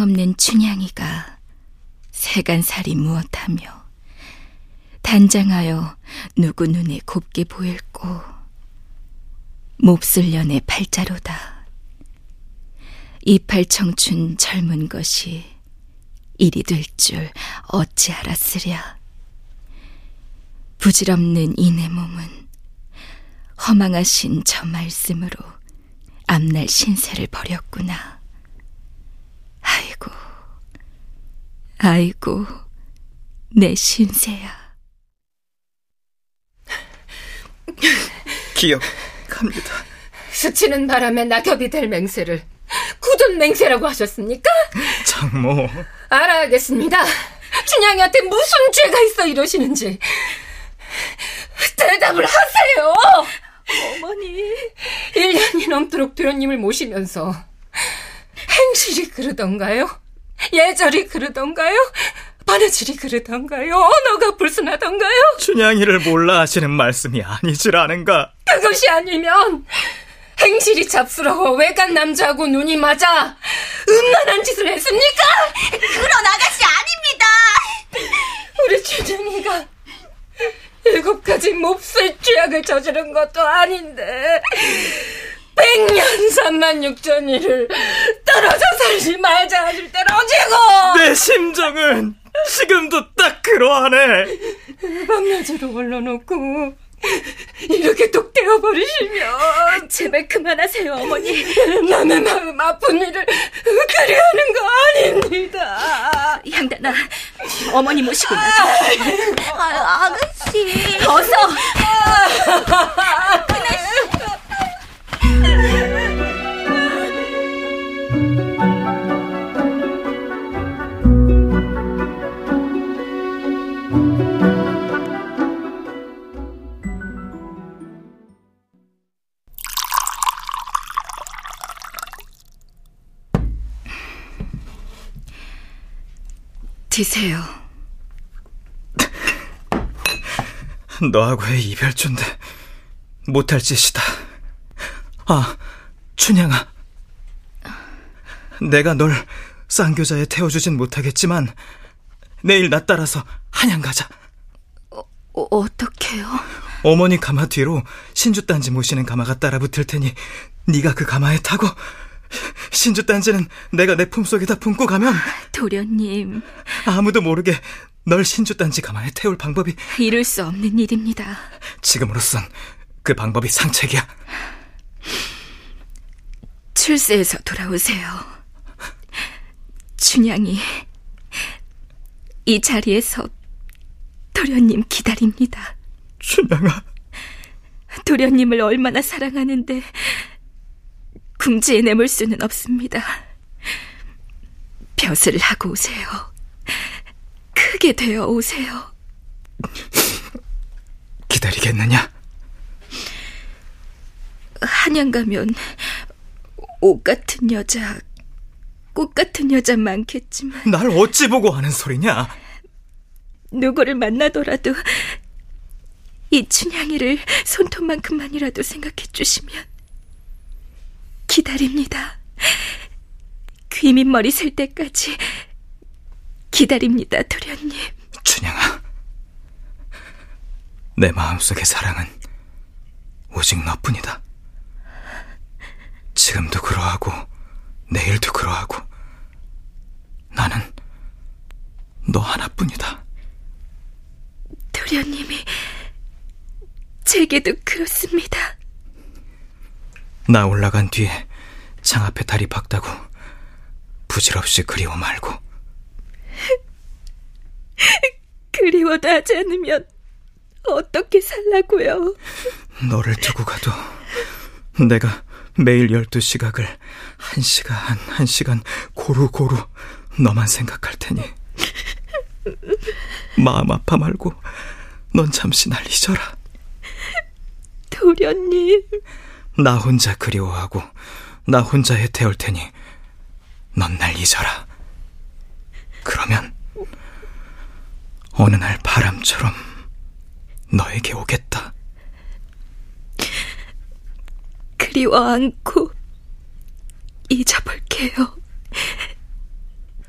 서방 없는 춘향이가 세간살이 무엇하며 단장하여 누구 눈에 곱게 보일꼬 몹쓸 년의 팔자로다. 이팔 청춘 젊은 것이 일이 될 줄 어찌 알았으랴. 부질없는 이내 몸은 허망하신 저 말씀으로 앞날 신세를 버렸구나. 아이고, 아이고, 내 신세야. 기억합니다. 스치는 바람에 낙엽이 될 맹세를 굳은 맹세라고 하셨습니까? 장모. 알아야겠습니다. 춘향이한테 무슨 죄가 있어 이러시는지. 대답을 하세요! 어머니. 1년이 넘도록 도련님을 모시면서 행실이 그러던가요? 예절이 그러던가요? 바느질이 그러던가요? 언어가 불순하던가요? 춘향이를 몰라 하시는 말씀이 아니질 않은가? 그것이 아니면 행실이 잡스러워 외간 남자하고 눈이 맞아 음란한 짓을 했습니까? 그런 아가씨 아닙니다. 우리 춘향이가 일곱 가지 몹쓸 죄악을 저지른 것도 아닌데 백년 삼만 육천 일을 떨어져 살지 말자 하실 때는 어찌고 내 심정은 지금도 딱 그러하네. 밤낮으로 올려놓고 이렇게 뚝 떼어버리시면 제발 그만하세요, 어머니. 남의 마음 아픈 일을 그리하는 거 아닙니다. 양단아, 어머니 모시고 나가. 아, 아가씨. 어서. 드세요. 너하고의 이별조인데 못할 짓이다. 아, 춘향아. 내가 널 쌍교자에 태워주진 못하겠지만 내일 나 따라서 한양 가자. 어, 어떡해요? 어머니 가마 뒤로 신주단지 모시는 가마가 따라 붙을 테니 네가 그 가마에 타고 신주단지는 내가 내 품속에다 품고 가면 도련님 아무도 모르게 널 신주단지 가마에 태울 방법이 이룰 수 없는 일입니다. 지금으로선 그 방법이 상책이야. 출세에서 돌아오세요. 춘향이 이 자리에서 도련님 기다립니다. 춘향아. 도련님을 얼마나 사랑하는데 궁지에 내몰 수는 없습니다. 벼슬을 하고 오세요. 크게 되어 오세요. 기다리겠느냐? 한양 가면 옷 같은 여자, 꽃 같은 여자 많겠지만 날 어찌 보고 하는 소리냐? 누구를 만나더라도 이 춘향이를 손톱만큼만이라도 생각해 주시면 기다립니다. 귀밑머리 셀 때까지 기다립니다, 도련님. 춘향아, 내 마음속의 사랑은 오직 너뿐이다. 지금도 그러하고 내일도 그러하고 나는 너 하나뿐이다. 도련님이 제게도 그렇습니다. 나 올라간 뒤에 창 앞에 다리 박다고 부질없이 그리워 말고 그리워도 하지 않으면 어떻게 살라고요? 너를 두고 가도 내가 매일 열두 시각을 한 시간 한 시간 고루고루 너만 생각할 테니. 마음 아파 말고 넌 잠시 날 잊어라. 도련님. 나 혼자 그리워하고 나 혼자 해태울 테니 넌 날 잊어라. 그러면 어느 날 바람처럼 너에게 오겠다 그리워 않고 잊어볼게요.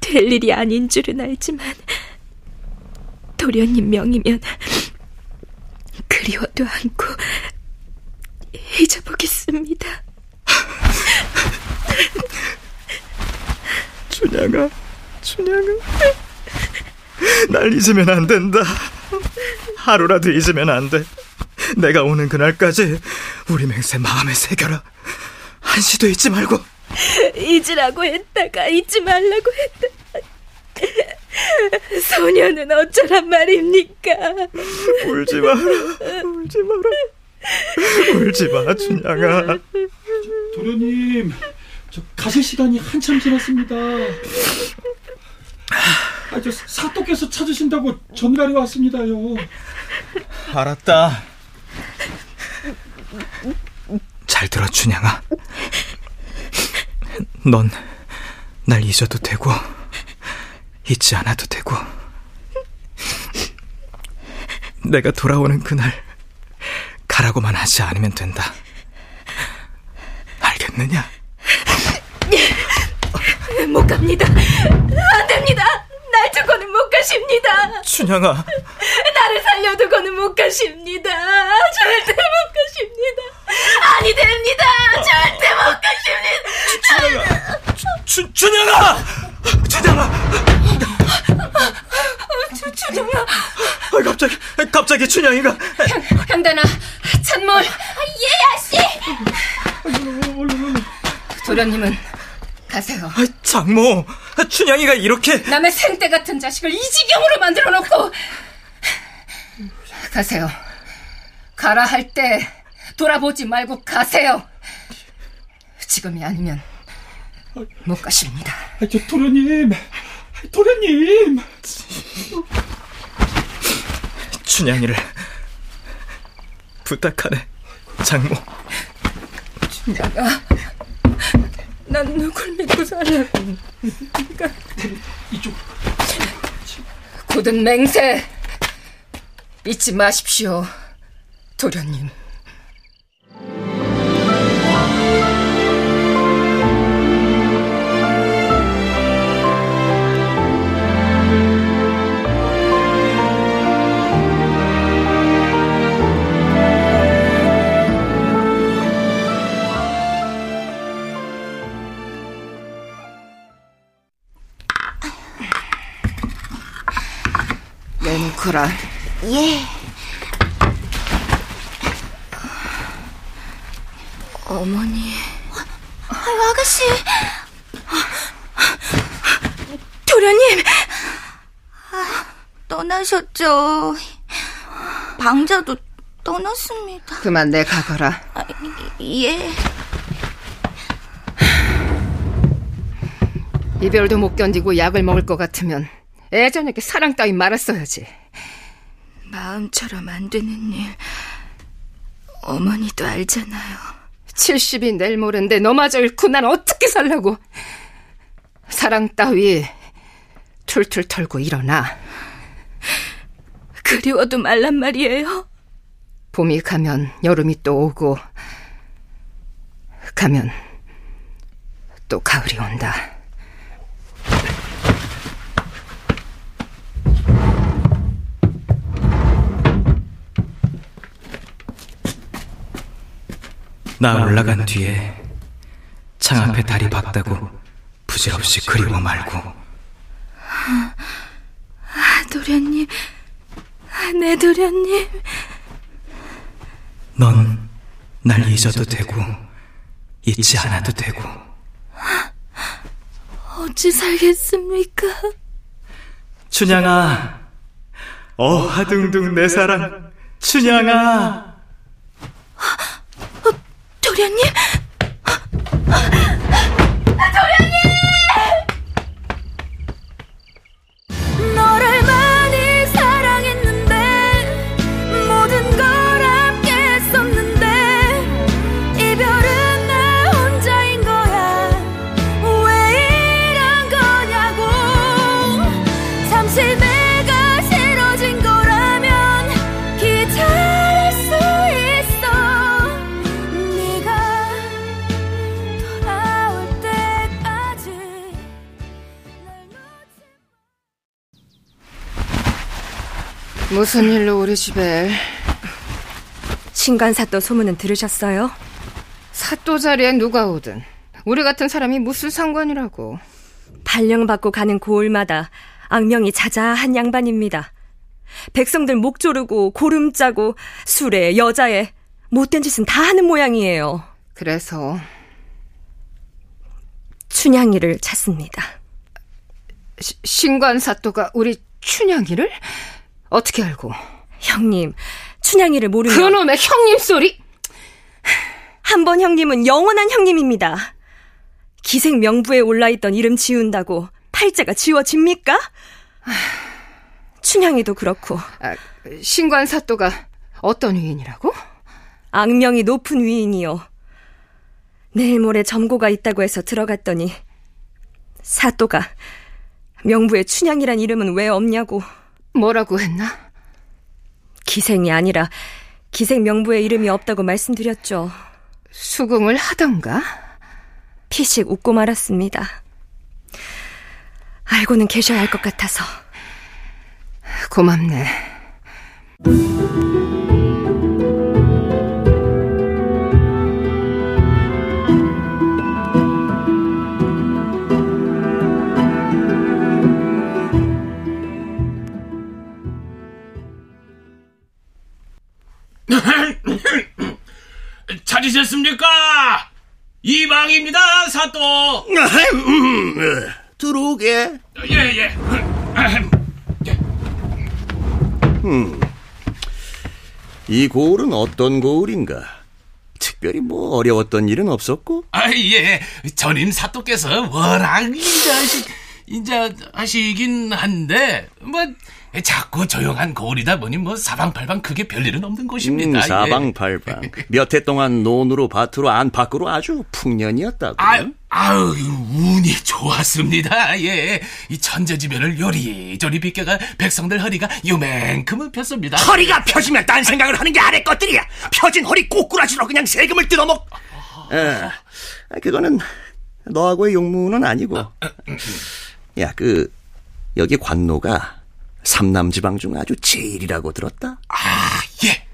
될 일이 아닌 줄은 알지만 도련님 명이면 그리워도 않고 잊어보겠습니다. 춘향아, 춘향아. 날 잊으면 안 된다. 하루라도 잊으면 안 돼. 내가 오는 그날까지 우리 맹세 마음에 새겨라. 한시도 잊지 말고. 잊으라고 했다가 잊지 말라고 했다가 소녀는 어쩌란 말입니까? 울지 마라, 울지 마라. 울지 마, 춘향아. 도련님, 저 가실 시간이 한참 지났습니다. 아, 저 사또께서 찾으신다고 전갈이 왔습니다요. 알았다. 잘 들어, 춘향아. 넌 날 잊어도 되고, 잊지 않아도 되고, 내가 돌아오는 그날, 가라고만 하지 않으면 된다. 알겠느냐? 못 갑니다. 안 됩니다. 날 두고는 못 가십니다. 춘향아, 나를 살려두고는 못 가십니다. 절대 못 가십니다. 아니 됩니다. 절대 못 가십니다. 춘, 춘향아! 춘향아! 주, 주정아. 아, 갑자기, 갑자기 춘향이가. 현단아, 찬물. 도련님은 가세요. 아, 장모, 아, 춘향이가 이렇게. 남의 생떼 같은 자식을 이 지경으로 만들어 놓고 가세요. 가라 할 때 돌아보지 말고 가세요. 지금이 아니면 못 가십니다. 아, 저 도련님, 도련님. 춘향이를 부탁하네, 장모. 내가 난 누굴 믿고 살라고 이쪽. 굳은 맹세 잊지 마십시오, 도련님. 내놓거라. 예. 어머니. 아유, 아가씨. 도련님. 떠나셨죠. 방자도 떠났습니다. 그만 내 가거라. 예. 이별도 못 견디고 약을 먹을 것 같으면 애전에게 사랑 따위 말았어야지. 마음처럼 안 되는 일. 어머니도 알잖아요. 70이 내일 모레인데 너마저 잃고 난 어떻게 살라고. 사랑 따위 툴툴 털고 일어나. 그리워도 말란 말이에요. 봄이 가면 여름이 또 오고, 가면 또 가을이 온다. 나 올라간 뒤에 창 앞에 다리 박다고 부질없이 그리워 말고. 아, 도련님, 내 도련님. 넌 날 잊어도 되고 잊지 않아도 되고. 어찌 살겠습니까? 춘향아 어하둥둥 내 사랑. 춘향아 무슨 일로 우리 집에 신관사또 소문은 들으셨어요? 사또 자리에 누가 오든 우리 같은 사람이 무슨 상관이라고. 발령받고 가는 고을마다 악명이 자자한 양반입니다. 백성들 목 조르고 고름 짜고 술에 여자에 못된 짓은 다 하는 모양이에요. 그래서 춘향이를 찾습니다. 시- 신관 사또가 우리 춘향이를 어떻게 알고? 형님, 춘향이를 모르면 그놈의 형님 소리! 한 번 형님은 영원한 형님입니다. 기생 명부에 올라있던 이름 지운다고 팔자가 지워집니까? 춘향이도 그렇고 아, 신관 사또가 어떤 위인이라고? 악명이 높은 위인이요. 내일 모레 점고가 있다고 해서 들어갔더니 사또가 명부에 춘향이란 이름은 왜 없냐고 뭐라고 했나? 기생이 아니라 기생 명부에 이름이 없다고 말씀드렸죠. 수긍을 하던가? 피식 웃고 말았습니다. 알고는 계셔야 할 것 같아서 고맙네. 찾으셨습니까? 이방입니다, 사또. 들어오게. 예, 예. 이 고을은 어떤 고을인가? 특별히 뭐 어려웠던 일은 없었고? 아, 예. 전임 사또께서 워낙 인자 하시, 인자 하시긴 한데, 뭐, 자꾸 조용한 거울이다 보니 뭐 사방팔방 크게 별일은 없는 곳입니다. 음, 예. 사방팔방. 몇해 동안 논으로 밭으로 안팎으로 아주 풍년이었다고. 아유, 아유, 운이 좋았습니다. 예. 이 천재지변을 요리조리 비껴가 백성들 허리가 요만큼은 폈습니다. 허리가 펴지면 딴 생각을 하는 게 아래 것들이야. 펴진 허리 꼬꾸라지로 그냥 세금을 뜯어먹. 아, 그거는 너하고의 용무는 아니고. 야, 그 여기 관노가 삼남지방 중 아주 제일이라고 들었다. 아, 예.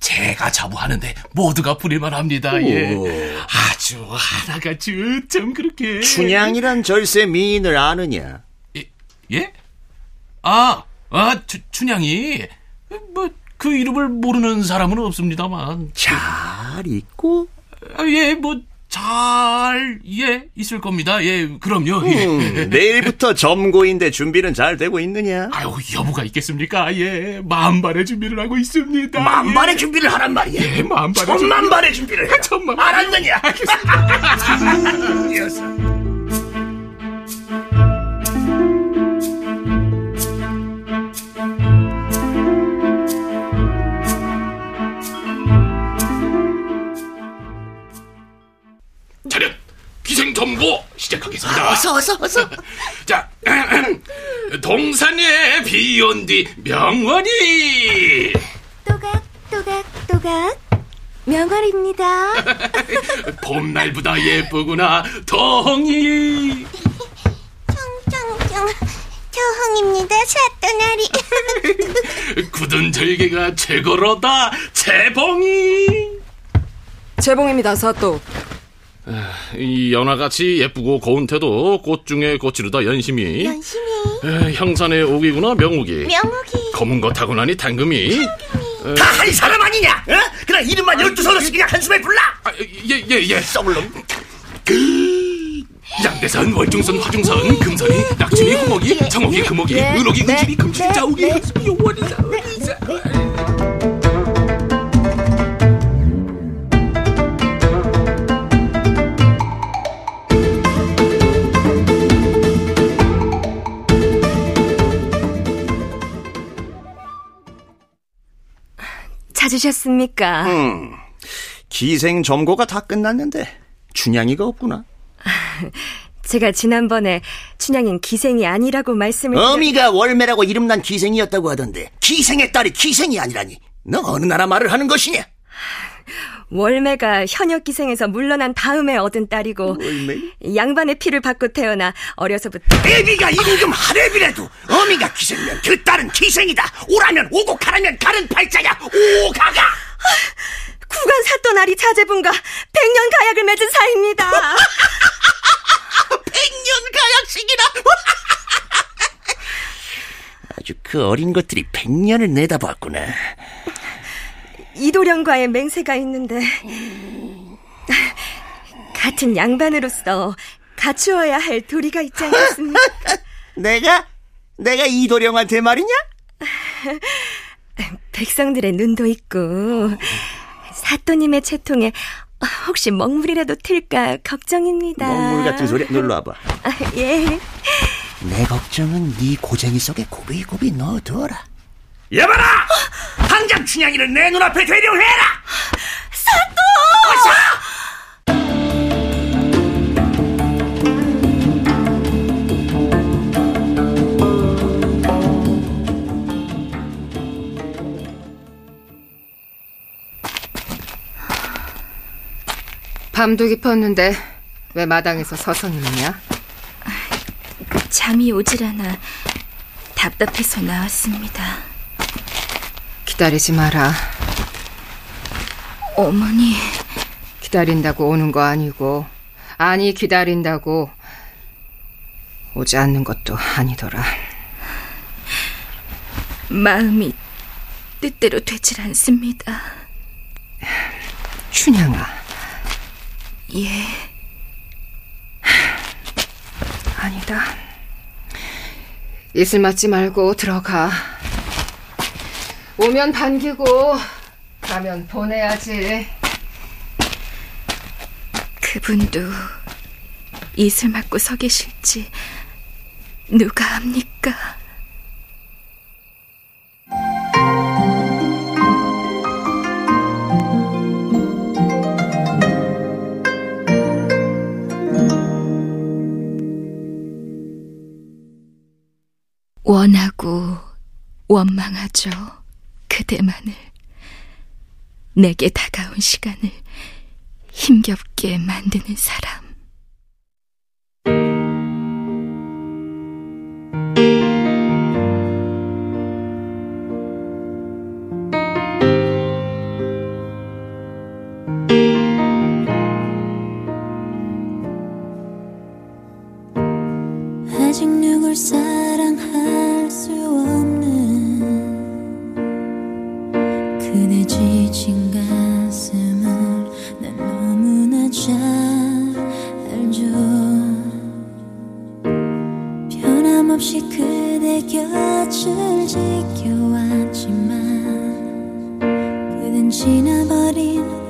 제가 자부하는데 모두가 부릴만 합니다. 예. 오. 아주 하나같이 어쩜 그렇게. 춘향이란 절세 미인을 아느냐? 예? 예? 아, 아, 추, 춘향이. 뭐, 그 이름을 모르는 사람은 없습니다만. 잘 있고 아, 예, 뭐, 잘, 예, 있을 겁니다. 예, 그럼요. 예. 음, 내일부터 점고인데 준비는 잘 되고 있느냐? 아유, 여부가 있겠습니까? 예, 만반의 준비를 하고 있습니다. 만반의 예. 준비를 하란 말이야. 예, 천만반의 준비를 해. 천만. 알았느냐? 기생 정보 시작하겠습니다. 어서 어서 어서. 자, 동산에 비온 뒤 명월이 또각 또각 또각 명월입니다. 봄날보다 예쁘구나 동이 청청청 초홍입니다. 사또나리. 굳은 절개가 최고로다 재봉이 재봉입니다, 사또. 이 연화같이 예쁘고 고운 태도 꽃 중에 꽃이르다 연심이. 연심이. 에, 형산의 옥이구나 명옥이. 명옥이. 검은 거 타고 나니 당금이. 다 한 사람 아니냐? 어? 그냥 이름만 열두 서로씩 그냥 한숨에 불러. 예예예. 썩을 놈. 양대산 월중선 화중선 금선이 낙진이 호목이 정옥이 금옥이 은옥이 은질이 금칠이 자옥이 은숙이 요원이 자옥이 찾으셨습니까? 음, 기생 점고가 다 끝났는데 춘향이가 없구나. 제가 지난번에 춘향인 기생이 아니라고 말씀을 드렸- 어미가 월매라고 이름난 기생이었다고 하던데 기생의 딸이 기생이 아니라니. 너 어느 나라 말을 하는 것이냐? 월매가 현역 기생에서 물러난 다음에 얻은 딸이고 월매? 양반의 피를 받고 태어나 어려서부터 애비가 임금 하랩이라도 어미가 기생이면 그 딸은 기생이다. 오라면 오고 가라면 가는 팔자야. 오가가. 구간 사또나리 자제분과 백년 가약을 맺은 사이입니다. 백년 가약식이라. 아주 그 어린 것들이 백년을 내다봤구나. 이도령과의 맹세가 있는데 같은 양반으로서 갖추어야 할 도리가 있지 않겠습니까? 내가 내가 이도령한테 말이냐? 백성들의 눈도 있고 사또님의 채통에 혹시 먹물이라도 틀까 걱정입니다. 먹물 같은 소리 눌러 와봐. 아, 예. 내 걱정은 네 고쟁이 속에 고비고비 넣어둬라. 여봐라! 당장 춘향이를 내 눈앞에 대령해라! 밤도 깊었는데 왜 마당에서 서성 있느냐? 잠이 오질 않아 답답해서 나왔습니다. 기다리지 마라. 어머니, 기다린다고 오는 거 아니고 아니 기다린다고 오지 않는 것도 아니더라. 마음이 뜻대로 되질 않습니다. 춘향아. 예, 아니다. 이슬 맞지 말고 들어가. 오면 반기고 가면 보내야지. 그분도 이슬 맞고 서 계실지 누가 압니까? 원하고 원망하죠. 그대만을 내게 다가온 시간을 힘겹게 만드는 사람. 그대 지친 가슴을 난 너무나 잘 알죠. 변함없이 그대 곁을 지켜왔지만 그댄 지나버린